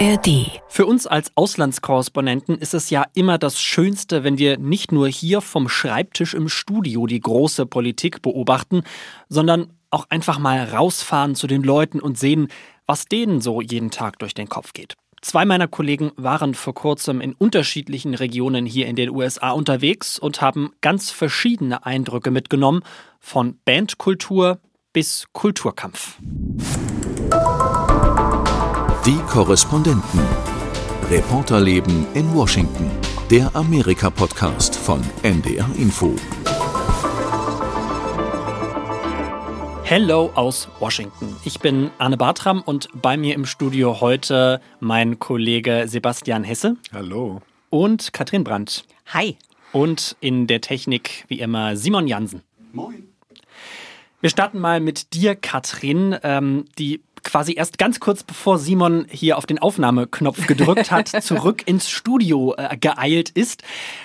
ARD. Für uns als Auslandskorrespondenten ist es ja immer das Schönste, wenn wir nicht nur hier vom Schreibtisch im Studio die große Politik beobachten, sondern auch einfach mal rausfahren zu den Leuten und sehen, was denen so jeden Tag durch den Kopf geht. Zwei meiner Kollegen waren vor kurzem in unterschiedlichen Regionen hier in den USA unterwegs und haben ganz verschiedene Eindrücke mitgenommen, von Bandkultur bis Kulturkampf. Die Korrespondenten. Reporterleben in Washington. Der Amerika-Podcast von NDR Info. Hello aus Washington. Ich bin Arne Bartram und bei mir im Studio heute mein Kollege Sebastian Hesse. Hallo. Und Katrin Brandt. Hi. Und in der Technik wie immer Simon Jansen. Moin. Wir starten mal mit dir, Katrin, ähm, die quasi erst ganz kurz bevor Simon hier auf den Aufnahmeknopf gedrückt hat, zurück ins Studio äh, geeilt ist.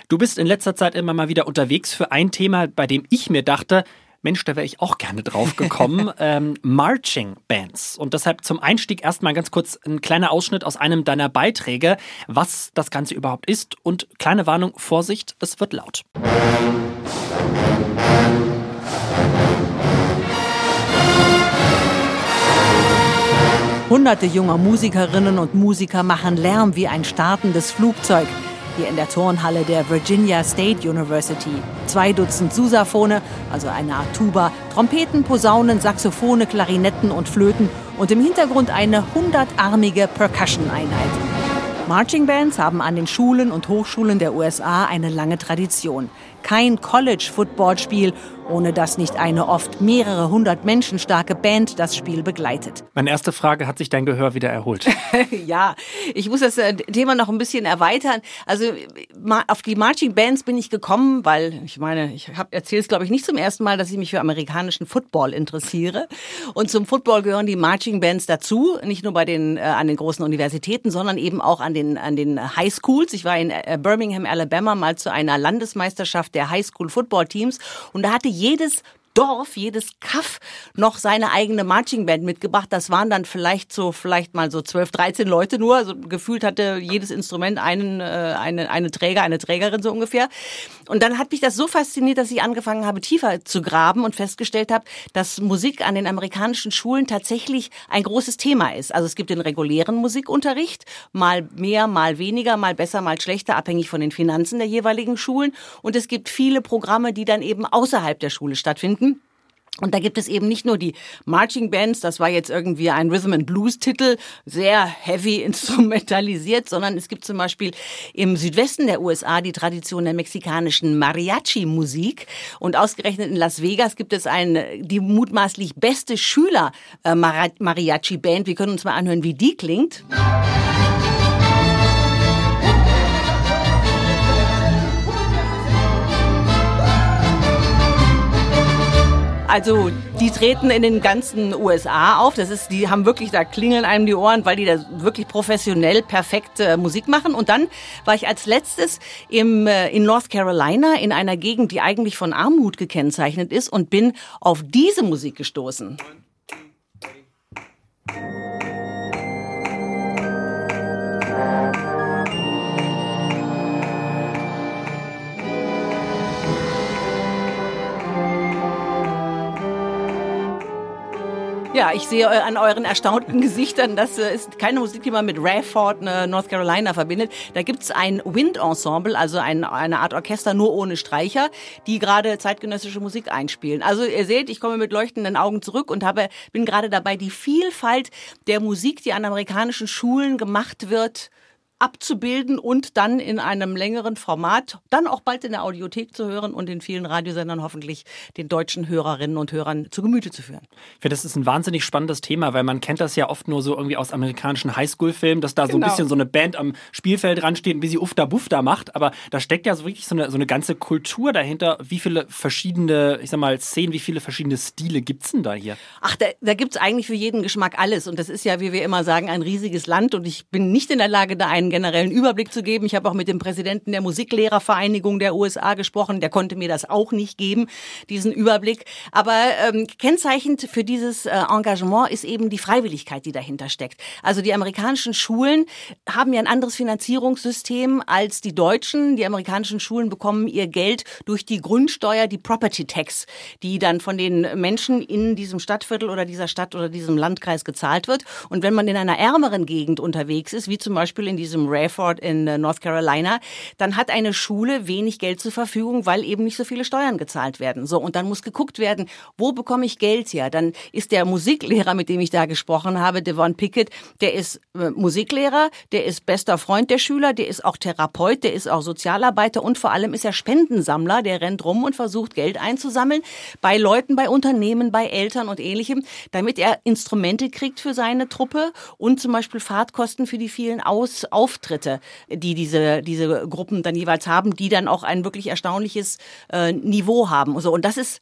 Du bist in letzter Zeit immer mal wieder unterwegs für ein Thema, bei dem ich mir dachte, Mensch, da wäre ich auch gerne drauf gekommen. ähm, Marching Bands. Und deshalb zum Einstieg erstmal ganz kurz ein kleiner Ausschnitt aus einem deiner Beiträge, was das Ganze überhaupt ist. Und kleine Warnung, Vorsicht, es wird laut. Hunderte junger Musikerinnen und Musiker machen Lärm wie ein startendes Flugzeug. Hier in der Turnhalle der Virginia State University. Zwei Dutzend Susaphone, also eine Art Tuba, Trompeten, Posaunen, Saxophone, Klarinetten und Flöten und im Hintergrund eine hundertarmige Percussion-Einheit. Marching Bands haben an den Schulen und Hochschulen der USA eine lange Tradition. Kein College-Football-Spiel, ohne dass nicht eine oft mehrere hundert Menschen starke Band das Spiel begleitet. Meine erste Frage, hat sich dein Gehör wieder erholt? ja, ich muss das äh, Thema noch ein bisschen erweitern. Also auf die Marching Bands bin ich gekommen, weil ich meine, ich erzähle es glaube ich nicht zum ersten Mal, dass ich mich für amerikanischen Football interessiere. Und zum Football gehören die Marching Bands dazu, nicht nur bei den äh, an den großen Universitäten, sondern eben auch an den an den High Schools. Ich war in äh, Birmingham, Alabama mal zu einer Landesmeisterschaft der High School Football Teams und da hatte jedes Dorf, jedes Kaff noch seine eigene Marching Band mitgebracht. Das waren dann vielleicht so, vielleicht mal so 12, 13 Leute nur. Also gefühlt hatte jedes Instrument einen, äh, eine, eine Träger, eine Trägerin so ungefähr. Und dann hat mich das so fasziniert, dass ich angefangen habe, tiefer zu graben und festgestellt habe, dass Musik an den amerikanischen Schulen tatsächlich ein großes Thema ist. Also es gibt den regulären Musikunterricht, mal mehr, mal weniger, mal besser, mal schlechter, abhängig von den Finanzen der jeweiligen Schulen. Und es gibt viele Programme, die dann eben außerhalb der Schule stattfinden. Und da gibt es eben nicht nur die Marching Bands, das war jetzt irgendwie ein Rhythm and Blues Titel, sehr heavy instrumentalisiert, sondern es gibt zum Beispiel im Südwesten der USA die Tradition der mexikanischen Mariachi Musik. Und ausgerechnet in Las Vegas gibt es eine, die mutmaßlich beste Schüler äh, Mariachi Band. Wir können uns mal anhören, wie die klingt. Also die treten in den ganzen USA auf. Das ist, die haben wirklich, da klingeln einem die Ohren, weil die da wirklich professionell perfekt äh, Musik machen. Und dann war ich als letztes im, äh, in North Carolina in einer Gegend, die eigentlich von Armut gekennzeichnet ist und bin auf diese Musik gestoßen. Ja, ich sehe an euren erstaunten Gesichtern, das äh, ist keine Musik, die man mit Rayford, ne, North Carolina verbindet. Da gibt's ein Wind-Ensemble, also ein, eine Art Orchester nur ohne Streicher, die gerade zeitgenössische Musik einspielen. Also ihr seht, ich komme mit leuchtenden Augen zurück und habe, bin gerade dabei, die Vielfalt der Musik, die an amerikanischen Schulen gemacht wird, abzubilden und dann in einem längeren Format, dann auch bald in der Audiothek zu hören und in vielen Radiosendern hoffentlich den deutschen Hörerinnen und Hörern zu Gemüte zu führen. Ich finde, das ist ein wahnsinnig spannendes Thema, weil man kennt das ja oft nur so irgendwie aus amerikanischen Highschool-Filmen, dass da genau. so ein genau. bisschen so eine Band am Spielfeld dran steht und wie sie Ufta Bufta macht, aber da steckt ja so wirklich so eine, so eine ganze Kultur dahinter. Wie viele verschiedene, ich sag mal, Szenen, wie viele verschiedene Stile gibt's denn da hier? Ach, da, da gibt's eigentlich für jeden Geschmack alles und das ist ja, wie wir immer sagen, ein riesiges Land und ich bin nicht in der Lage, da einen einen generellen Überblick zu geben. Ich habe auch mit dem Präsidenten der Musiklehrervereinigung der USA gesprochen. Der konnte mir das auch nicht geben, diesen Überblick. Aber ähm, kennzeichnend für dieses äh, Engagement ist eben die Freiwilligkeit, die dahinter steckt. Also die amerikanischen Schulen haben ja ein anderes Finanzierungssystem als die deutschen. Die amerikanischen Schulen bekommen ihr Geld durch die Grundsteuer, die Property Tax, die dann von den Menschen in diesem Stadtviertel oder dieser Stadt oder diesem Landkreis gezahlt wird. Und wenn man in einer ärmeren Gegend unterwegs ist, wie zum Beispiel in diesem Rayford in äh, North Carolina, dann hat eine Schule wenig Geld zur Verfügung, weil eben nicht so viele Steuern gezahlt werden. So, und dann muss geguckt werden, wo bekomme ich Geld her? Dann ist der Musiklehrer, mit dem ich da gesprochen habe, Devon Pickett, der ist äh, Musiklehrer, der ist bester Freund der Schüler, der ist auch Therapeut, der ist auch Sozialarbeiter und vor allem ist er Spendensammler, der rennt rum und versucht Geld einzusammeln bei Leuten, bei Unternehmen, bei Eltern und ähnlichem, damit er Instrumente kriegt für seine Truppe und zum Beispiel Fahrtkosten für die vielen Aus Auftritte, die diese, diese Gruppen dann jeweils haben, die dann auch ein wirklich erstaunliches äh, Niveau haben. So, und das ist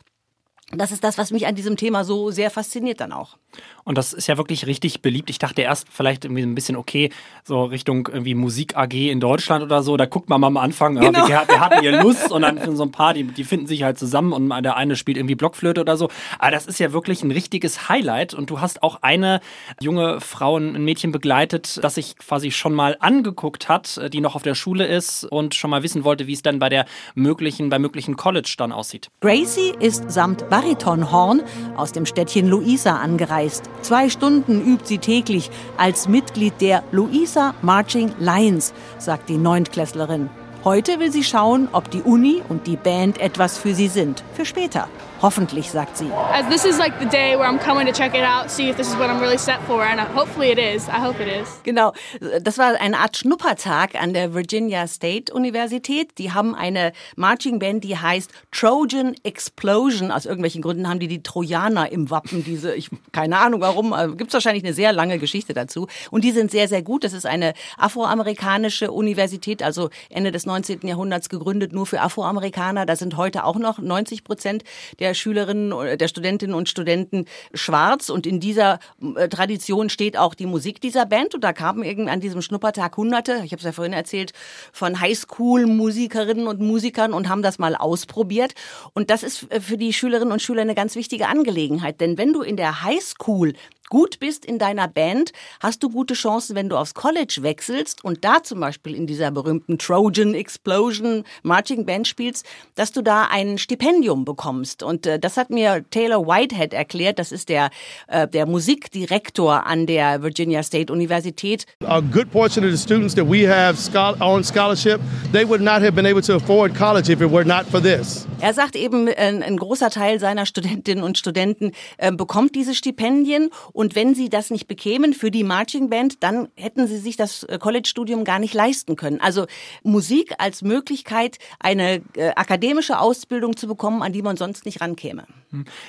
das ist das, was mich an diesem Thema so sehr fasziniert dann auch. Und das ist ja wirklich richtig beliebt. Ich dachte erst vielleicht irgendwie ein bisschen okay, so Richtung irgendwie Musik AG in Deutschland oder so. Da guckt man mal am Anfang, genau. ja, wir, wir, hatten hier Lust und dann so ein paar, die, die finden sich halt zusammen und der eine spielt irgendwie Blockflöte oder so. Aber das ist ja wirklich ein richtiges Highlight. Und du hast auch eine junge Frau, ein Mädchen begleitet, das sich quasi schon mal angeguckt hat, die noch auf der Schule ist und schon mal wissen wollte, wie es dann bei der möglichen, bei möglichen College dann aussieht. Gracie ist samt Baritonhorn aus dem Städtchen Luisa angereist. Zwei Stunden übt sie täglich als Mitglied der Luisa Marching Lions, sagt die Neuntklässlerin. Heute will sie schauen, ob die Uni und die Band etwas für sie sind. Für später. Hoffentlich, sagt sie. As this is like the day where I'm coming to check it out, see if this is what I'm really set for, and hopefully it is. I hope it is. Genau, das war eine Art Schnuppertag an der Virginia State Universität. Die haben eine Marching Band, die heißt Trojan Explosion. Aus irgendwelchen Gründen haben die die Trojaner im Wappen. Diese, ich keine Ahnung warum, gibt es wahrscheinlich eine sehr lange Geschichte dazu. Und die sind sehr, sehr gut. Das ist eine afroamerikanische Universität, also Ende des 19. Jahrhunderts gegründet, nur für Afroamerikaner. Da sind heute auch noch 90 Prozent der Schülerinnen, der Studentinnen und Studenten schwarz. Und in dieser äh, Tradition steht auch die Musik dieser Band. Und da kamen irgendwie an diesem Schnuppertag Hunderte, ich habe es ja vorhin erzählt, von Highschool-Musikerinnen und Musikern und haben das mal ausprobiert. Und das ist äh, für die Schülerinnen und Schüler eine ganz wichtige Angelegenheit. Denn wenn du in der Highschool gut bist in deiner Band, hast du gute Chancen, wenn du aufs College wechselst und da zum Beispiel in dieser berühmten Trojan Explosion Marching Band spielst, dass du da ein Stipendium bekommst. Und äh, das hat mir Taylor Whitehead erklärt. Das ist der, äh, der Musikdirektor an der Virginia State Universität. A good portion of the students that we have on scholarship, they would not have been able to afford college if it were not for this. Er sagt eben, ein, ein großer Teil seiner Studentinnen und Studenten äh, bekommt diese Stipendien und wenn sie das nicht bekämen für die Marching Band, dann hätten sie sich das äh, College-Studium gar nicht leisten können. Also Musik als Möglichkeit, eine äh, akademische Ausbildung zu bekommen, an die man sonst nicht rankäme.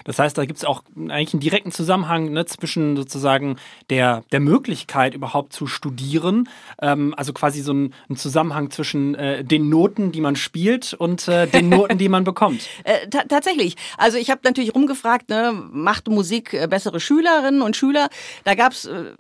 Das heißt, da gibt es auch eigentlich einen direkten Zusammenhang ne, zwischen sozusagen der, der Möglichkeit überhaupt zu studieren, ähm, also quasi so ein, ein Zusammenhang zwischen äh, den Noten, die man spielt und äh, den Noten, die man bekommt. Äh, tatsächlich. Also ich habe natürlich rumgefragt, ne, macht Musik äh, bessere Schülerinnen und Schüler. Da gab's äh,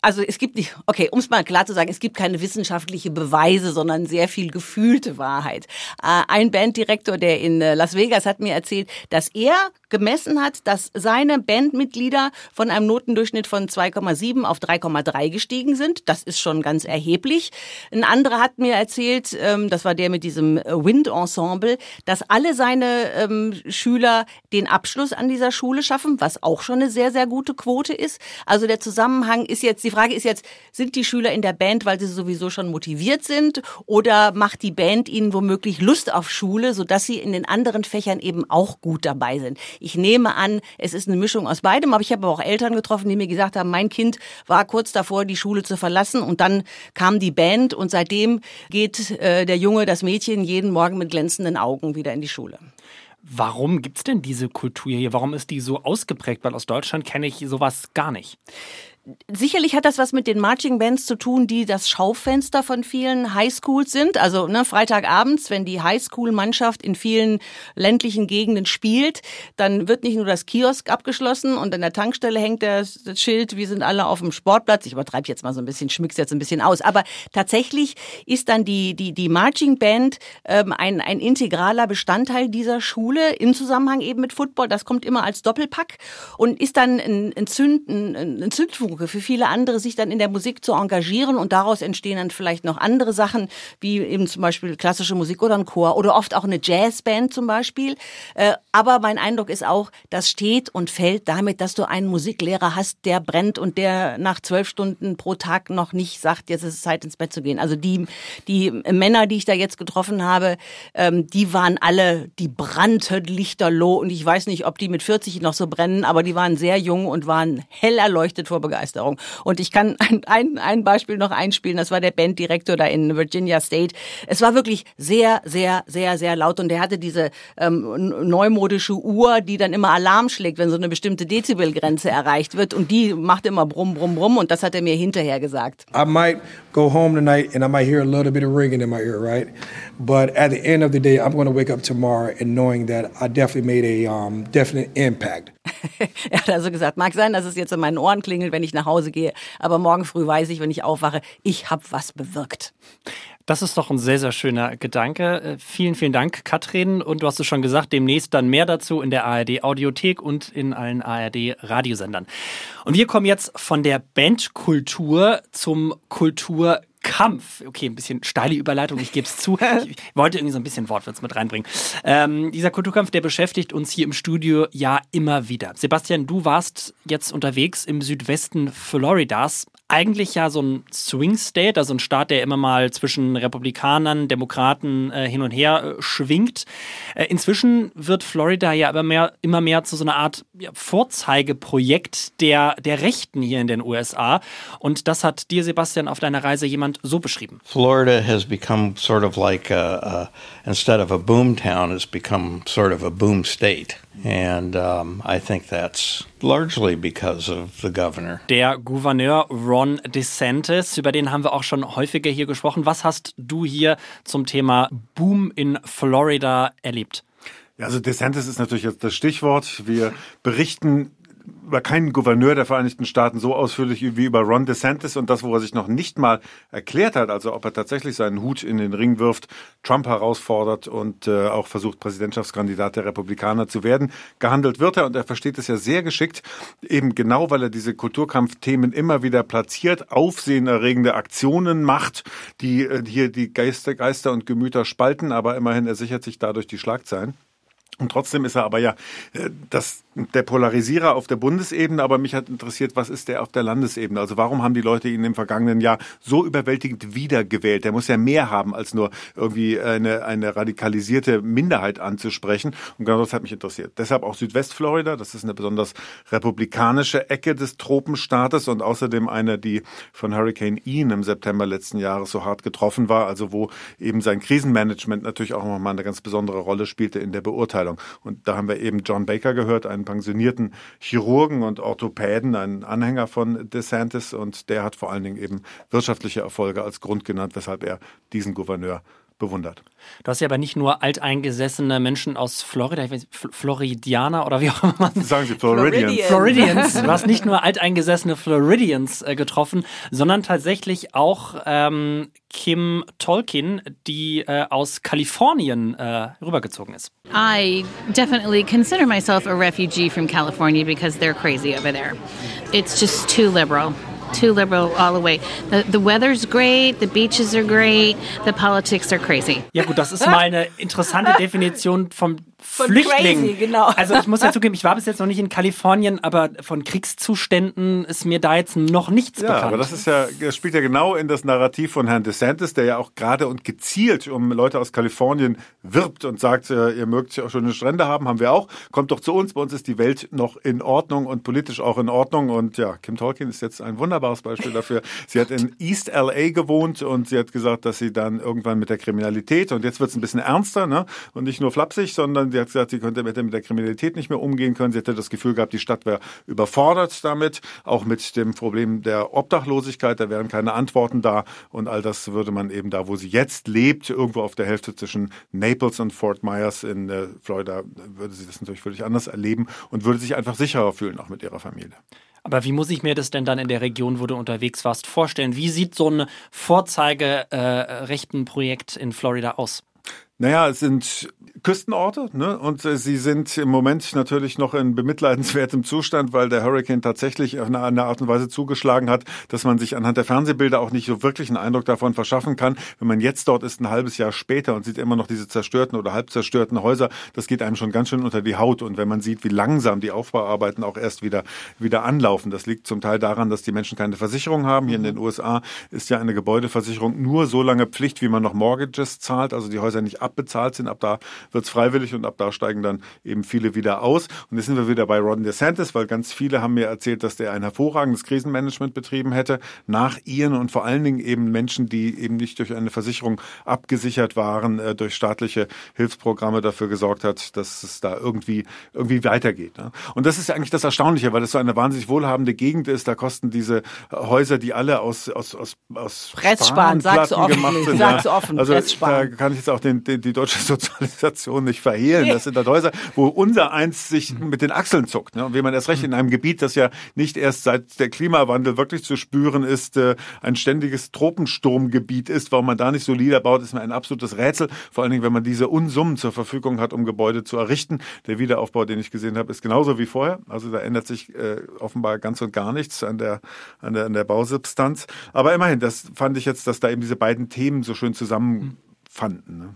also es gibt nicht, okay, um es mal klar zu sagen, es gibt keine wissenschaftliche Beweise, sondern sehr viel gefühlte Wahrheit. Äh, ein Banddirektor, der in Las Vegas hat mir erzählt, dass er gemessen hat, dass seine Bandmitglieder von einem Notendurchschnitt von 2,7 auf 3,3 gestiegen sind. Das ist schon ganz erheblich. Ein anderer hat mir erzählt, ähm, das war der mit diesem Wind Ensemble, dass alle seine ähm, Schüler den Abschluss an dieser Schule schaffen, was auch schon eine sehr, sehr gute Quote ist. Also der Zusammenhang ist jetzt, die Frage ist jetzt, sind die Schüler in der Band, weil sie sowieso schon motiviert sind oder macht die Band ihnen womöglich Lust auf Schule, sodass sie in den anderen Fächern eben auch gut dabei sind? Ich nehme an, es ist eine Mischung aus beidem, aber ich habe auch Eltern getroffen, die mir gesagt haben, mein Kind war kurz davor, die Schule zu verlassen und dann kam die Band und seitdem geht äh, der Junge, das Mädchen jeden Morgen mit glänzenden Augen wieder in die Schule. Warum gibt es denn diese Kultur hier? Warum ist die so ausgeprägt? Weil aus Deutschland kenne ich sowas gar nicht. Sicherlich hat das was mit den Marching Bands zu tun, die das Schaufenster von vielen Highschools sind. Also ne, Freitagabends, wenn die Highschool-Mannschaft in vielen ländlichen Gegenden spielt, dann wird nicht nur das Kiosk abgeschlossen und an der Tankstelle hängt das, Schild, wir sind alle auf dem Sportplatz. Ich übertreibe jetzt mal so ein bisschen, schmück's jetzt ein bisschen aus. Aber tatsächlich ist dann die, die, die Marching Band ähm, ein, ein integraler Bestandteil dieser Schule im Zusammenhang eben mit Football. Das kommt immer als Doppelpack und ist dann ein, ein, Zünd, ein, ein Zündfunke für viele andere, sich dann in der Musik zu engagieren und daraus entstehen dann vielleicht noch andere Sachen, wie eben zum Beispiel klassische Musik oder ein Chor oder oft auch eine Jazzband zum Beispiel. Äh, aber mein Eindruck ist auch, das steht und fällt damit, dass du einen Musiklehrer hast, der brennt und der nach zwölf Stunden pro Tag noch nicht sagt, jetzt ist es Zeit ins Bett zu gehen. Also die, die Männer, die ich da jetzt getroffen habe, ähm, die waren alle, die brannten lichterloh und ich weiß nicht, ob die mit 40 noch so brennen, aber die waren sehr jung und waren hell erleuchtet vor Begeisterung. Und ich kann ein, ein, ein Beispiel noch einspielen, das war der Banddirektor da in Virginia State. Es war wirklich sehr, sehr, sehr, sehr laut. Und der hatte diese ähm, neumodische Uhr, die dann immer Alarm schlägt, wenn so eine bestimmte Dezibelgrenze erreicht wird. Und die macht immer brumm, brumm, brumm. Und das hat er mir hinterher gesagt. I might go home tonight and I might hear a little bit of ringing in my ear, right? But at the end of the day, I'm going to wake up tomorrow and knowing that I definitely made a um, definite impact. er hat also gesagt, mag sein, dass es jetzt in meinen Ohren klingelt, wenn ich nach Hause gehe, aber morgen früh weiß ich, wenn ich aufwache, ich habe was bewirkt. Das ist doch ein sehr, sehr schöner Gedanke. Äh, vielen, vielen Dank, Katrin. Und du hast es schon gesagt, demnächst dann mehr dazu in der ARD Audiothek und in allen ARD Radiosendern. Und wir kommen jetzt von der Bandkultur zum Kultur Kampf. Okay, ein bisschen steile Überleitung, ich gebe es zu. Ich wollte irgendwie so ein bisschen Wortwitz mit reinbringen. Ähm, dieser Kulturkampf, der beschäftigt uns hier im Studio ja immer wieder. Sebastian, du warst jetzt unterwegs im Südwesten Floridas eigentlich ja so ein Swing State, also ein Staat, der immer mal zwischen Republikanern, Demokraten äh, hin und her äh, schwingt. Äh, inzwischen wird Florida ja immer mehr, immer mehr zu so einer Art ja, Vorzeigeprojekt der, der Rechten hier in den USA. Und das hat dir, Sebastian, auf deiner Reise jemand so beschrieben. Florida has become sort of like a, a instead of a boom town, it's become sort of a boom state. And um, I think that's largely because of the governor. Der Gouverneur Ron DeSantis, über den haben wir auch schon häufiger hier gesprochen. Was hast du hier zum Thema Boom in Florida erlebt? Also DeSantis ist natürlich jetzt das Stichwort. Wir berichten über keinen Gouverneur der Vereinigten Staaten so ausführlich wie über Ron DeSantis und das, wo er sich noch nicht mal erklärt hat, also ob er tatsächlich seinen Hut in den Ring wirft, Trump herausfordert und äh, auch versucht, Präsidentschaftskandidat der Republikaner zu werden. Gehandelt wird er und er versteht es ja sehr geschickt, eben genau, weil er diese Kulturkampfthemen immer wieder platziert, aufsehenerregende Aktionen macht, die äh, hier die Geister, Geister und Gemüter spalten, aber immerhin er sichert sich dadurch die Schlagzeilen. Und trotzdem ist er aber ja äh, das, der Polarisierer auf der Bundesebene, aber mich hat interessiert, was ist der auf der Landesebene? Also warum haben die Leute ihn im vergangenen Jahr so überwältigend wiedergewählt? Der muss ja mehr haben, als nur irgendwie eine, eine radikalisierte Minderheit anzusprechen. Und genau das hat mich interessiert. Deshalb auch Südwestflorida, das ist eine besonders republikanische Ecke des Tropenstaates und außerdem eine, die von Hurricane Ian im September letzten Jahres so hart getroffen war, also wo eben sein Krisenmanagement natürlich auch nochmal eine ganz besondere Rolle spielte in der Beurteilung. Und da haben wir eben John Baker gehört, einen pensionierten Chirurgen und Orthopäden, einen Anhänger von DeSantis. Und der hat vor allen Dingen eben wirtschaftliche Erfolge als Grund genannt, weshalb er diesen Gouverneur bewundert. Du hast ja aber nicht nur alteingesessene Menschen aus Florida, ich weiß, Floridianer oder wie auch immer man Sagen Sie Floridians. Floridians. Du hast nicht nur alteingesessene Floridians äh, getroffen, sondern tatsächlich auch ähm, Kim Tolkien, die äh, aus Kalifornien äh, rübergezogen ist. I definitely consider myself a refugee from California because they're crazy over there. It's just too liberal. Too liberal all the way. The, the weather's great, the beaches are great, the politics are crazy. Ja gut, das ist mal eine interessante Definition vom Von Flüchtling. crazy, genau. Also ich muss ja zugeben, ich war bis jetzt noch nicht in Kalifornien, aber von Kriegszuständen ist mir da jetzt noch nichts Ja, bekannt. aber das ist ja, das spielt ja genau in das Narrativ von Herrn DeSantis, der ja auch gerade und gezielt um Leute aus Kalifornien wirbt und sagt, äh, ihr mögt ja auch schöne Strände haben, haben wir auch. Kommt doch zu uns, bei uns ist die Welt noch in Ordnung und politisch auch in Ordnung. Und ja, Kim Tolkien ist jetzt ein wunderbares Beispiel dafür. Sie hat in East LA gewohnt und sie hat gesagt, dass sie dann irgendwann mit der Kriminalität, und jetzt wird es ein bisschen ernster, ne? Und nicht nur flapsig, sondern Sie hat gesagt, sie könnte mit der Kriminalität nicht mehr umgehen können. Sie hätte das Gefühl gehabt, die Stadt wäre überfordert damit, auch mit dem Problem der Obdachlosigkeit. Da wären keine Antworten da. Und all das würde man eben da, wo sie jetzt lebt, irgendwo auf der Hälfte zwischen Naples und Fort Myers in äh, Florida, würde sie das natürlich völlig anders erleben und würde sich einfach sicherer fühlen, auch mit ihrer Familie. Aber wie muss ich mir das denn dann in der Region, wo du unterwegs warst, vorstellen? Wie sieht so ein Vorzeigerechten äh, in Florida aus? Naja, es sind Küstenorte ne? und äh, sie sind im Moment natürlich noch in bemitleidenswertem Zustand, weil der Hurricane tatsächlich auf eine, eine, Art und Weise zugeschlagen hat, dass man sich anhand der Fernsehbilder auch nicht so wirklich einen Eindruck davon verschaffen kann. Wenn man jetzt dort ist, ein halbes Jahr später und sieht immer noch diese zerstörten oder halb zerstörten Häuser, das geht einem schon ganz schön unter die Haut. Und wenn man sieht, wie langsam die Aufbauarbeiten auch erst wieder, wieder anlaufen, das liegt zum Teil daran, dass die Menschen keine Versicherung haben. Hier in den USA ist ja eine Gebäudeversicherung nur so lange Pflicht, wie man noch Mortgages zahlt, also die Häuser nicht abbezahlt sind. Ab da wird es freiwillig und ab da steigen dann eben viele wieder aus. Und jetzt sind wir wieder bei Ron DeSantis, weil ganz viele haben mir erzählt, dass der ein hervorragendes Krisenmanagement betrieben hätte, nach Ian und vor allen Dingen eben Menschen, die eben nicht durch eine Versicherung abgesichert waren, äh, durch staatliche Hilfsprogramme dafür gesorgt hat, dass es da irgendwie, irgendwie weitergeht. Ne? Und das ist ja eigentlich das Erstaunliche, weil das so eine wahnsinnig wohlhabende Gegend ist. Da kosten diese Häuser, die alle aus, aus, aus, aus Presssparen, sag's offen, gemacht sind. sag's offen, also da kann ich jetzt auch den, den, die deutsche Sozialisation nicht verhehlen. Das sind halt Häuser, wo unser eins sich mit den Achseln zuckt. Ne? Und wie man erst recht in einem Gebiet, das ja nicht erst seit der Klimawandel wirklich zu spüren ist, äh, ein ständiges Tropensturmgebiet ist, warum man da nicht solider baut, ist mir ein absolutes Rätsel. Vor allen Dingen, wenn man diese Unsummen zur Verfügung hat, um Gebäude zu errichten. Der Wiederaufbau, den ich gesehen habe, ist genauso wie vorher. Also da ändert sich äh, offenbar ganz und gar nichts an der, an der, an der Bausubstanz. Aber immerhin, das fand ich jetzt, dass da eben diese beiden Themen so schön zusammenfanden. Ne?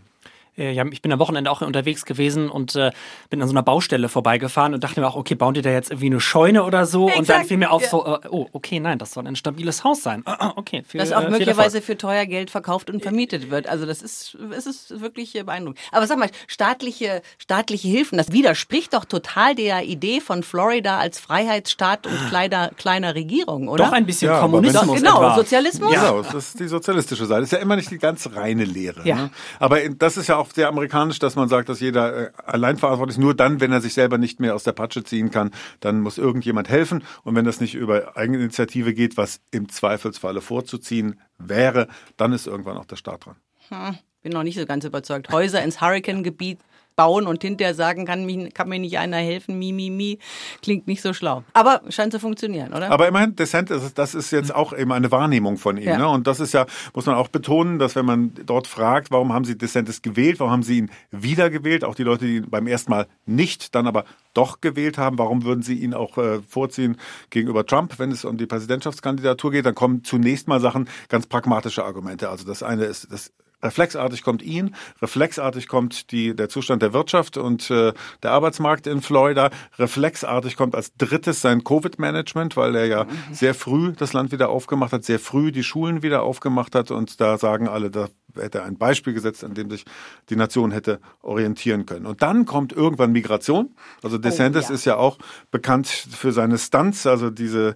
Äh, ja, ich bin am Wochenende auch unterwegs gewesen und äh, bin an so einer Baustelle vorbeigefahren und dachte mir auch, okay, bauen die da jetzt irgendwie eine Scheune oder so? Exakt. Und dann fiel mir auf, ja. so, äh, oh, okay, nein, das soll ein stabiles Haus sein. okay, viel, Das auch äh, möglicherweise für teuer Geld verkauft und vermietet wird. Also das ist, es ist wirklich beeindruckend. Aber sag mal, staatliche, staatliche Hilfen, das widerspricht doch total der Idee von Florida als Freiheitsstaat und kleiner, kleiner Regierung, oder? Doch ein bisschen ja, Kommunismus. Doch, genau, etwa. Sozialismus. Ja, genau, das ist die sozialistische Seite. Das ist ja immer nicht die ganz reine Lehre. Ja. Ne? Aber das ist ja auch auch sehr amerikanisch, dass man sagt, dass jeder äh, allein verantwortlich ist. Nur dann, wenn er sich selber nicht mehr aus der Patsche ziehen kann, dann muss irgendjemand helfen. Und wenn das nicht über Eigeninitiative geht, was im Zweifelsfalle vorzuziehen wäre, dann ist irgendwann auch der Staat dran. Hm, bin noch nicht so ganz überzeugt. Häuser ins Hurricane-Gebiet bauen und hinterher sagen, kann, mich, kann mir nicht einer helfen, mi, mi, mi, klingt nicht so schlau. Aber scheint zu funktionieren, oder? Aber immerhin, DeSantis, das ist jetzt auch eben eine Wahrnehmung von ihm. Ja. Ne? Und das ist ja, muss man auch betonen, dass wenn man dort fragt, warum haben Sie DeSantis gewählt, warum haben Sie ihn wiedergewählt, auch die Leute, die ihn beim ersten Mal nicht, dann aber doch gewählt haben, warum würden Sie ihn auch äh, vorziehen gegenüber Trump, wenn es um die Präsidentschaftskandidatur geht, dann kommen zunächst mal Sachen, ganz pragmatische Argumente. Also das eine ist das Reflexartig kommt ihn, reflexartig kommt die, der Zustand der Wirtschaft und äh, der Arbeitsmarkt in Florida. Reflexartig kommt als drittes sein Covid-Management, weil er ja mhm. sehr früh das Land wieder aufgemacht hat, sehr früh die Schulen wieder aufgemacht hat und da sagen alle, da hätte er ein Beispiel gesetzt, an dem sich die Nation hätte orientieren können. Und dann kommt irgendwann Migration. Also DeSantis oh, ja. ist ja auch bekannt für seine Stunts, also diese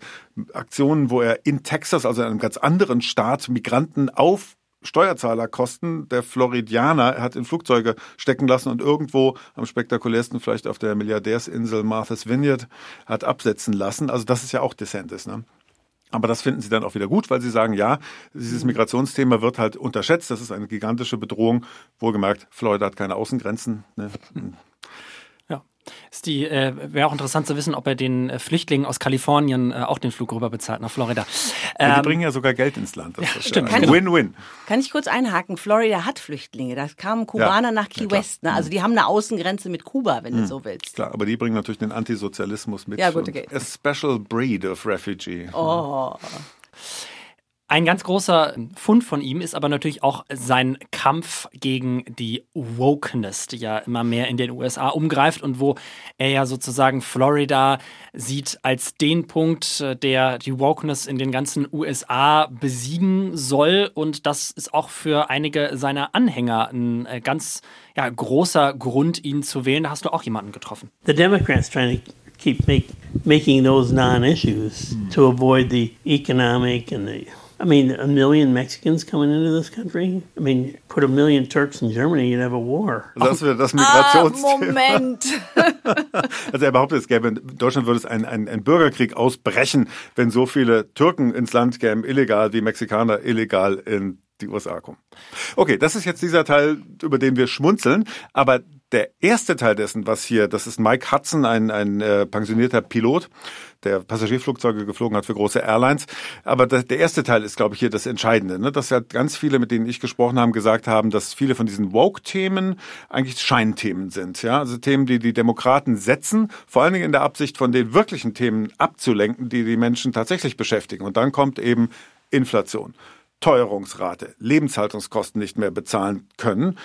Aktionen, wo er in Texas, also in einem ganz anderen Staat, Migranten auf Steuerzahlerkosten der Floridianer hat in Flugzeuge stecken lassen und irgendwo am spektakulärsten vielleicht auf der Milliardärsinsel Martha's Vineyard hat absetzen lassen. Also das ist ja auch DeSantis. Ne? Aber das finden sie dann auch wieder gut, weil sie sagen, ja, dieses Migrationsthema wird halt unterschätzt. Das ist eine gigantische Bedrohung. Wohlgemerkt, Florida hat keine Außengrenzen. Ne? Ist die äh, wäre auch interessant zu wissen, ob er den äh, Flüchtlingen aus Kalifornien äh, auch den Flug rüber bezahlt nach Florida. Ähm, die bringen ja sogar Geld ins Land. Das ja, stimmt. Ja Win-win. Kann ich kurz einhaken? Florida hat Flüchtlinge. Da kamen Kubaner ja, nach Key West. Ne? Also mhm. die haben eine Außengrenze mit Kuba, wenn mhm. du so willst. Klar, aber die bringen natürlich den Antisozialismus mit. Ja, gut, okay. A special breed of refugee. Oh. Ein ganz großer Fund von ihm ist aber natürlich auch sein Kampf gegen die Wokeness, die ja immer mehr in den USA umgreift und wo er ja sozusagen Florida sieht als den Punkt, der die Wokeness in den ganzen USA besiegen soll. Und das ist auch für einige seiner Anhänger ein äh, ganz ja, großer Grund, ihn zu wählen. Da hast du auch jemanden getroffen. The Democrats trying to keep make, making those non-issues to avoid the economic and the I mean, a million Mexicans coming into this country. I mean, put a million Turks in Germany, you'd have a war. Das wäre das Migrationsthema. Ah, Moment. Also er behauptet, es gäbe in Deutschland würde es einen ein Bürgerkrieg ausbrechen, wenn so viele Türken ins Land kämen, illegal wie Mexikaner illegal in die USA kommen. Okay, das ist jetzt dieser Teil, über den wir schmunzeln, aber der erste Teil dessen, was hier, das ist Mike Hudson, ein, ein äh, pensionierter Pilot, der Passagierflugzeuge geflogen hat für große Airlines. Aber das, der erste Teil ist, glaube ich, hier das Entscheidende, ne? dass ja ganz viele, mit denen ich gesprochen habe, gesagt haben, dass viele von diesen Woke-Themen eigentlich Scheinthemen sind. Ja, also Themen, die die Demokraten setzen, vor allen Dingen in der Absicht, von den wirklichen Themen abzulenken, die die Menschen tatsächlich beschäftigen. Und dann kommt eben Inflation. Teuerungsrate, Lebenshaltungskosten nicht mehr bezahlen können,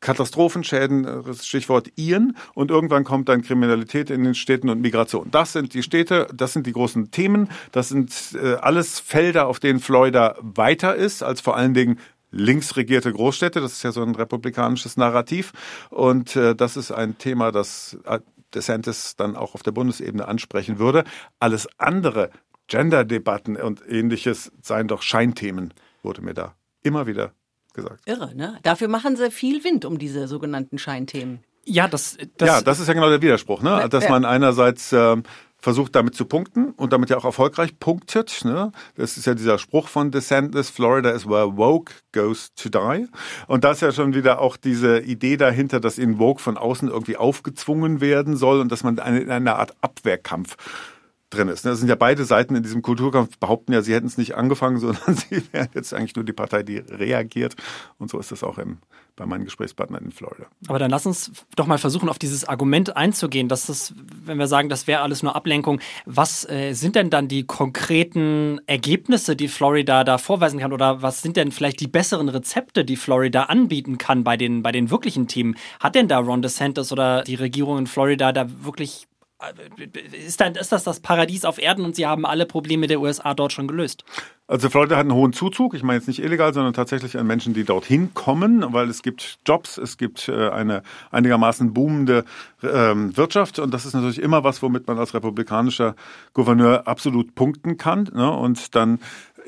Katastrophenschäden, äh, Stichwort Iren, und irgendwann kommt dann Kriminalität in den Städten und Migration. Das sind die Städte, das sind die großen Themen, das sind äh, alles Felder, auf denen Florida weiter ist, als vor allen Dingen links regierte Großstädte. Das ist ja so ein republikanisches Narrativ. Und äh, das ist ein Thema, das äh, DeSantis dann auch auf der Bundesebene ansprechen würde. Alles andere, Gender-Debatten und ähnliches, seien doch Scheinthemen, wurde mir da immer wieder gesagt. Irre, ne? Dafür machen sie viel Wind um diese sogenannten Scheinthemen. Ja, das, das, ja, das ist ja genau der Widerspruch, ne? Dass man einerseits äh, versucht damit zu punkten und damit ja auch erfolgreich punktet. Ne? Das ist ja dieser Spruch von DeSantis, Florida is where woke goes to die. Und da ist ja schon wieder auch diese Idee dahinter, dass in woke von außen irgendwie aufgezwungen werden soll und dass man in einer Art Abwehrkampf drin ist. Das sind ja beide Seiten in diesem Kulturkampf behaupten ja, sie hätten es nicht angefangen, sondern sie wären jetzt eigentlich nur die Partei, die reagiert. Und so ist das auch im, bei meinen Gesprächspartnern in Florida. Aber dann lass uns doch mal versuchen, auf dieses Argument einzugehen, dass das, wenn wir sagen, das wäre alles nur Ablenkung, was äh, sind denn dann die konkreten Ergebnisse, die Florida da vorweisen kann? Oder was sind denn vielleicht die besseren Rezepte, die Florida anbieten kann bei den, bei den wirklichen Themen? Hat denn da Ron DeSantis oder die Regierung in Florida da wirklich ist, dann, ist das das Paradies auf Erden und sie haben alle Probleme der USA dort schon gelöst? Also Florida hat einen hohen Zuzug, ich meine jetzt nicht illegal, sondern tatsächlich an Menschen, die dorthin kommen, weil es gibt Jobs, es gibt äh, eine einigermaßen boomende ähm, Wirtschaft und das ist natürlich immer was, womit man als republikanischer Gouverneur absolut punkten kann. Ne? Und dann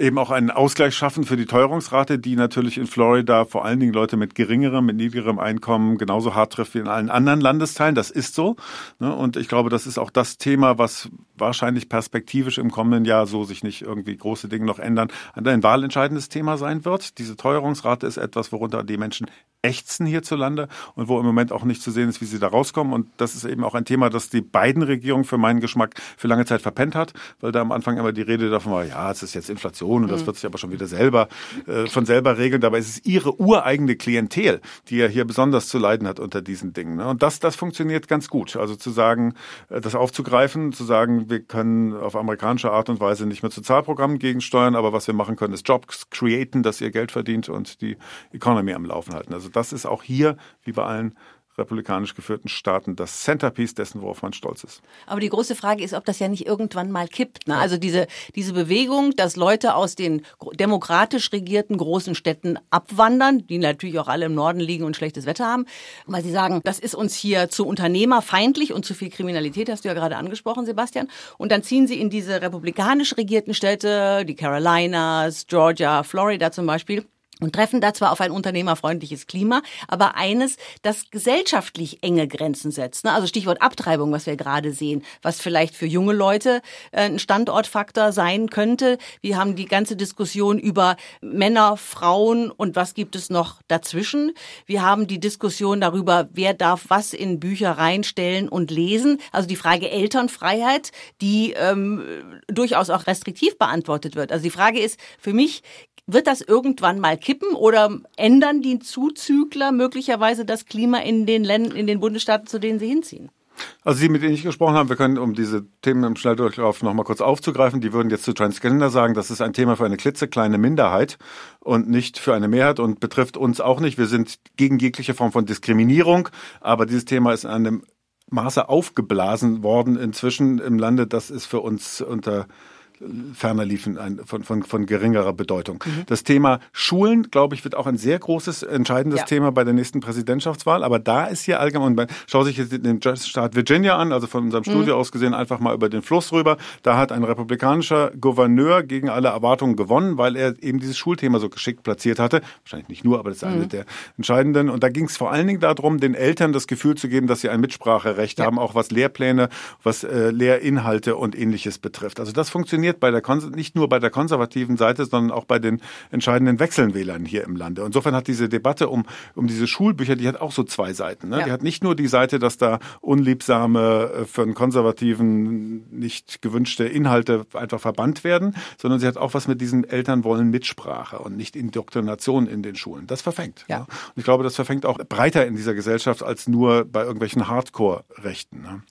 eben auch einen Ausgleich schaffen für die Teuerungsrate, die natürlich in Florida vor allen Dingen Leute mit geringerem, mit niedrigerem Einkommen genauso hart trifft wie in allen anderen Landesteilen. Das ist so. Ne? Und ich glaube, das ist auch das Thema, was wahrscheinlich perspektivisch im kommenden Jahr, so sich nicht irgendwie große Dinge noch ändern, ein wahlentscheidendes Thema sein wird. Diese Teuerungsrate ist etwas, worunter die Menschen ächzen hierzulande und wo im Moment auch nicht zu sehen ist, wie sie da rauskommen. Und das ist eben auch ein Thema, das die beiden Regierungen für meinen Geschmack für lange Zeit verpennt hat, weil da am Anfang immer die Rede davon war, ja, es ist jetzt Inflation und das mhm. wird sich aber schon wieder selber äh, von selber regeln. Dabei ist es ihre ureigene Klientel, die ja hier besonders zu leiden hat unter diesen Dingen. Ne? Und das, das funktioniert ganz gut. Also zu sagen, äh, das aufzugreifen, zu sagen, wir können auf amerikanische Art und Weise nicht mehr zu Zahlprogrammen gegensteuern, aber was wir machen können, ist Jobs createn, dass ihr Geld verdient und die Economy am Laufen halten. Also das ist auch hier, wie bei allen republikanisch geführten Staaten das Centerpiece dessen, worauf man stolz ist. Aber die große Frage ist, ob das ja nicht irgendwann mal kippt. Ne? Also diese, diese Bewegung, dass Leute aus den demokratisch regierten großen Städten abwandern, die natürlich auch alle im Norden liegen und schlechtes Wetter haben, weil sie sagen, das ist uns hier zu unternehmerfeindlich und zu viel Kriminalität, hast du ja gerade angesprochen, Sebastian. Und dann ziehen sie in diese republikanisch regierten Städte, die Carolinas, Georgia, Florida zum Beispiel und treffen da zwar auf ein unternehmerfreundliches Klima, aber eines, das gesellschaftlich enge Grenzen setzt. Ne? Also Stichwort Abtreibung, was wir gerade sehen, was vielleicht für junge Leute äh, ein Standortfaktor sein könnte. Wir haben die ganze Diskussion über Männer, Frauen und was gibt es noch dazwischen. Wir haben die Diskussion darüber, wer darf was in Bücher reinstellen und lesen. Also die Frage Elternfreiheit, die ähm, durchaus auch restriktiv beantwortet wird. Also die Frage ist für mich, wird das irgendwann mal kippen oder ändern die Zuzügler möglicherweise das Klima in den Ländern, in den Bundesstaaten, zu denen sie hinziehen? Also Sie, mit denen ich gesprochen habe, wir können, um diese Themen im Schnelldurchlauf nochmal kurz aufzugreifen, die würden jetzt zu Transgender sagen, das ist ein Thema für eine klitzekleine Minderheit und nicht für eine Mehrheit und betrifft uns auch nicht. Wir sind gegen jegliche Form von Diskriminierung, aber dieses Thema ist in einem Maße aufgeblasen worden inzwischen im Lande, das ist für uns unter ferner liefen, ein, von, von, von geringerer Bedeutung. Mhm. Das Thema Schulen, glaube ich, wird auch ein sehr großes, entscheidendes ja. Thema bei der nächsten Präsidentschaftswahl. Aber da ist hier allgemein, man schau sich jetzt den Staat Virginia an, also von unserem mhm. Studio aus gesehen, einfach mal über den Fluss rüber. Da hat ein republikanischer Gouverneur gegen alle Erwartungen gewonnen, weil er eben dieses Schulthema so geschickt platziert hatte. Wahrscheinlich nicht nur, aber das ist mhm. eine der entscheidenden. Und da ging es vor allen Dingen darum, den Eltern das Gefühl zu geben, dass sie ein Mitspracherecht ja. haben, auch was Lehrpläne, was äh, Lehrinhalte und ähnliches betrifft. Also das funktioniert bei der nicht nur bei der konservativen Seite, sondern auch bei den entscheidenden Wechselwählern hier im Lande. Insofern hat diese Debatte um, um diese Schulbücher, die hat auch so zwei Seiten. Ne? Ja. Die hat nicht nur die Seite, dass da unliebsame, äh, für einen Konservativen nicht gewünschte Inhalte einfach verbannt werden, sondern sie hat auch was mit diesen Eltern wollen Mitsprache und nicht Indoktrination in den Schulen. Das verfängt. Ja. ja. Und ich glaube, das verfängt auch breiter in dieser Gesellschaft als nur bei irgendwelchen Hardcore-Rechten. Ne?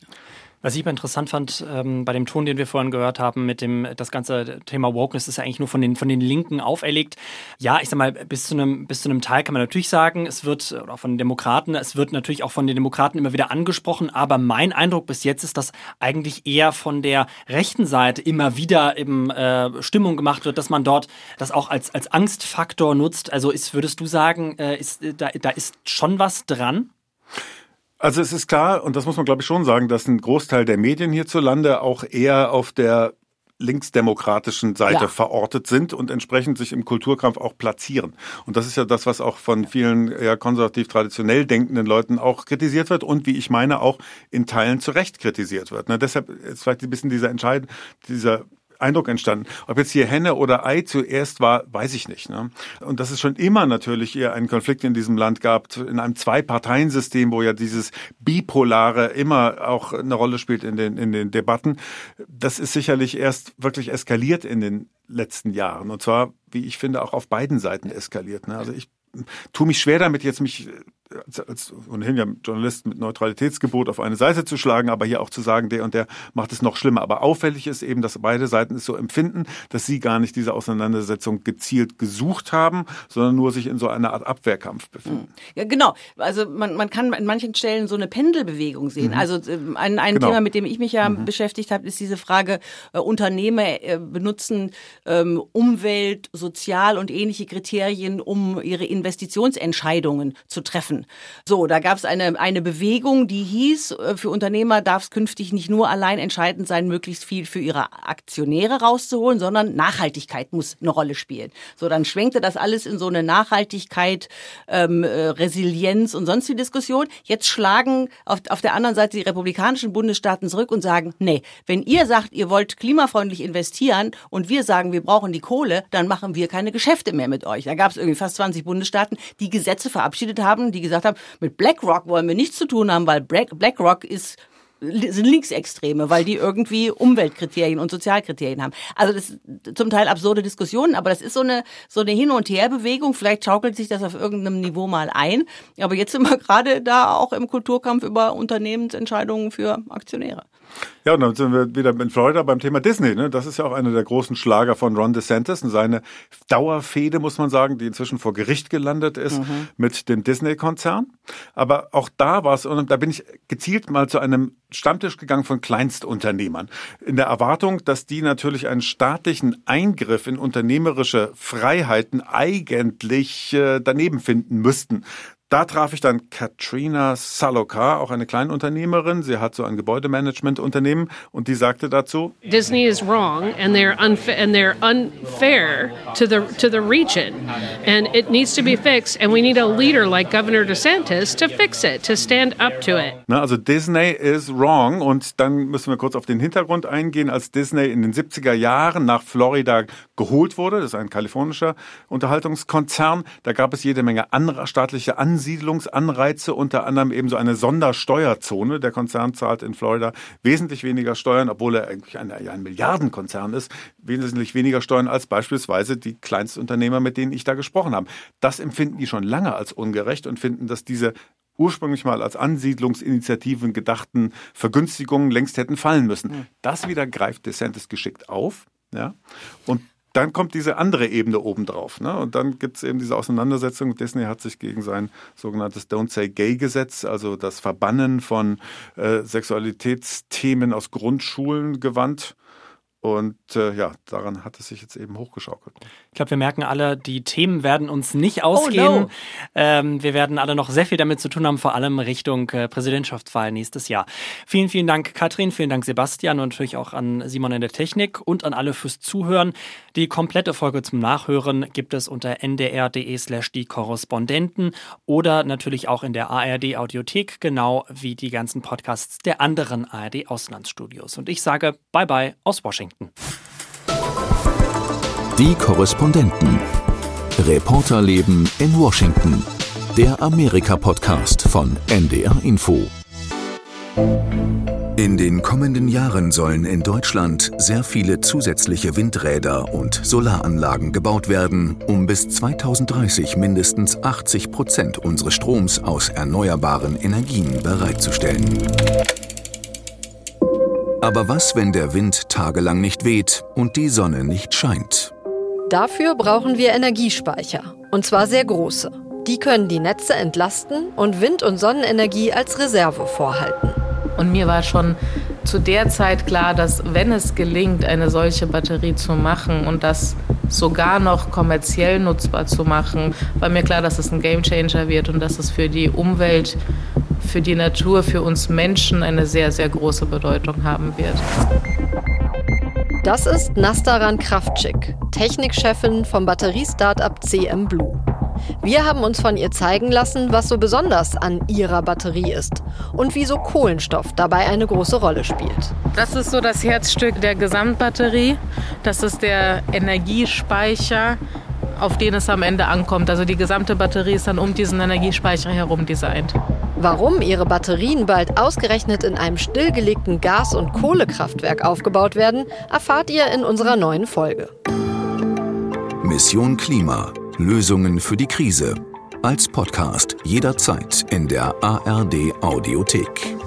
Was ich aber interessant fand ähm, bei dem Ton, den wir vorhin gehört haben, mit dem das ganze Thema Wokeness ist ja eigentlich nur von den von den Linken auferlegt. Ja, ich sag mal, bis zu einem bis zu einem Teil kann man natürlich sagen, es wird oder von den Demokraten, es wird natürlich auch von den Demokraten immer wieder angesprochen, aber mein Eindruck bis jetzt ist, dass eigentlich eher von der rechten Seite immer wieder eben äh, Stimmung gemacht wird, dass man dort das auch als als Angstfaktor nutzt. Also ist würdest du sagen, äh, ist da da ist schon was dran? Also es ist klar, und das muss man glaube ich schon sagen, dass ein Großteil der Medien hierzulande auch eher auf der linksdemokratischen Seite ja. verortet sind und entsprechend sich im Kulturkampf auch platzieren. Und das ist ja das, was auch von vielen ja, konservativ traditionell denkenden Leuten auch kritisiert wird und wie ich meine auch in Teilen zu Recht kritisiert wird. Ne, deshalb ist vielleicht ein bisschen dieser Entscheid, dieser Eindruck entstanden. Ob jetzt hier Henne oder Ei zuerst war, weiß ich nicht. Ne? Und dass es schon immer natürlich eher einen Konflikt in diesem Land gab, in einem Zwei-Parteien-System, wo ja dieses Bipolare immer auch eine Rolle spielt in den, in den Debatten. Das ist sicherlich erst wirklich eskaliert in den letzten Jahren. Und zwar, wie ich finde, auch auf beiden Seiten eskaliert. Ne? Also ich tue mich schwer damit, jetzt mich als, als ohnehin ja Journalist mit Neutralitätsgebot auf eine Seite zu schlagen, aber hier auch zu sagen, der und der macht es noch schlimmer. Aber auffällig ist eben, dass beide Seiten es so empfinden, dass sie gar nicht diese Auseinandersetzung gezielt gesucht haben, sondern nur sich in so einer Art Abwehrkampf befinden. Hm. Ja, genau. Also man, man kann an manchen Stellen so eine Pendelbewegung sehen. Mhm. Also äh, ein, ein genau. Thema, mit dem ich mich ja mhm. beschäftigt habe, ist diese Frage, äh, Unternehmer äh, benutzen ähm, Umwelt, Sozial und ähnliche Kriterien, um ihre Investitionsentscheidungen zu treffen. So, da gab es eine, eine Bewegung, die hieß, äh, für Unternehmer darf es künftig nicht nur allein entscheidend sein, möglichst viel für ihre Aktionäre rauszuholen, sondern Nachhaltigkeit muss eine Rolle spielen. So, dann schwenkte das alles in so eine Nachhaltigkeit, ähm, äh, Resilienz und sonst wie Diskussion. Jetzt schlagen auf, auf der anderen Seite die republikanischen Bundesstaaten zurück und sagen, nee, wenn ihr sagt, ihr wollt klimafreundlich investieren und wir sagen, wir brauchen die Kohle, dann machen wir keine Geschäfte mehr mit euch. Da gab es irgendwie fast 20 Bundesstaaten, die Gesetze verabschiedet haben, die gesagt haben, mit BlackRock wollen wir nichts zu tun haben, weil BlackRock ist sind Linksextreme, weil die irgendwie Umweltkriterien und Sozialkriterien haben. Also das sind zum Teil absurde Diskussionen, aber das ist so eine so eine Hin- und Herbewegung. Vielleicht schaukelt sich das auf irgendeinem Niveau mal ein. Aber jetzt sind wir gerade da auch im Kulturkampf über Unternehmensentscheidungen für Aktionäre. Ja, und dann sind wir wieder in Florida beim Thema Disney. Ne? Das ist ja auch einer der großen Schlager von Ron DeSantis und seine Dauerfehde, muss man sagen, die inzwischen vor Gericht gelandet ist mhm. mit dem Disney-Konzern. Aber auch da war es, und da bin ich gezielt mal zu einem Stammtisch gegangen von Kleinstunternehmern. In der Erwartung, dass die natürlich einen staatlichen Eingriff in unternehmerische Freiheiten eigentlich äh, daneben finden müssten. Da traf ich dann Katrina Salokar, auch eine Kleinunternehmerin. Sie hat so ein Gebäudemanagementunternehmen und die sagte dazu: Disney is wrong and they're unfair and they're unfair to the to the region and it needs to be fixed and we need a leader like Governor DeSantis to fix it, to stand up to it. Na, also Disney is wrong und dann müssen wir kurz auf den Hintergrund eingehen, als Disney in den 70er Jahren nach Florida geholt wurde, das ist ein kalifornischer Unterhaltungskonzern, da gab es jede Menge anderer staatliche Ansiedlungen Ansiedlungsanreize, unter anderem eben so eine Sondersteuerzone. Der Konzern zahlt in Florida wesentlich weniger Steuern, obwohl er eigentlich ein, ein Milliardenkonzern ist, wesentlich weniger Steuern als beispielsweise die Kleinstunternehmer, mit denen ich da gesprochen habe. Das empfinden die schon lange als ungerecht und finden, dass diese ursprünglich mal als Ansiedlungsinitiativen gedachten Vergünstigungen längst hätten fallen müssen. Das wieder greift DeSantis geschickt auf. Ja, und dann kommt diese andere Ebene obendrauf. Ne? Und dann gibt es eben diese Auseinandersetzung. Disney hat sich gegen sein sogenanntes Don't Say Gay-Gesetz, also das Verbannen von äh, Sexualitätsthemen aus Grundschulen gewandt. Und äh, ja, daran hat es sich jetzt eben hochgeschaukelt. Ich glaube, wir merken alle, die Themen werden uns nicht ausgehen. Oh no. ähm, wir werden alle noch sehr viel damit zu tun haben, vor allem Richtung äh, Präsidentschaftswahl nächstes Jahr. Vielen, vielen Dank, Katrin, vielen Dank, Sebastian und natürlich auch an Simon in der Technik und an alle fürs Zuhören. Die komplette Folge zum Nachhören gibt es unter ndr.de slash die Korrespondenten oder natürlich auch in der ARD Audiothek, genau wie die ganzen Podcasts der anderen ARD Auslandsstudios. Und ich sage Bye bye aus Washington. Die Korrespondenten. Reporterleben in Washington. Der Amerika-Podcast von NDR Info. In den kommenden Jahren sollen in Deutschland sehr viele zusätzliche Windräder und Solaranlagen gebaut werden, um bis 2030 mindestens 80 Prozent unseres Stroms aus erneuerbaren Energien bereitzustellen. Aber was, wenn der Wind tagelang nicht weht und die Sonne nicht scheint? Dafür brauchen wir Energiespeicher, und zwar sehr große. Die können die Netze entlasten und Wind- und Sonnenenergie als Reserve vorhalten. Und mir war schon zu der Zeit klar, dass wenn es gelingt, eine solche Batterie zu machen und das sogar noch kommerziell nutzbar zu machen, war mir klar, dass es ein Gamechanger wird und dass es für die Umwelt, für die Natur, für uns Menschen eine sehr, sehr große Bedeutung haben wird. Das ist Nastaran Kraftschick, Technikchefin vom Batteriestartup CM Blue. Wir haben uns von ihr zeigen lassen, was so besonders an ihrer Batterie ist und wieso Kohlenstoff dabei eine große Rolle spielt. Das ist so das Herzstück der Gesamtbatterie. Das ist der Energiespeicher, auf den es am Ende ankommt. Also die gesamte Batterie ist dann um diesen Energiespeicher herum designt. Warum ihre Batterien bald ausgerechnet in einem stillgelegten Gas- und Kohlekraftwerk aufgebaut werden, erfahrt ihr in unserer neuen Folge. Mission Klima Lösungen für die Krise. Als Podcast jederzeit in der ARD Audiothek.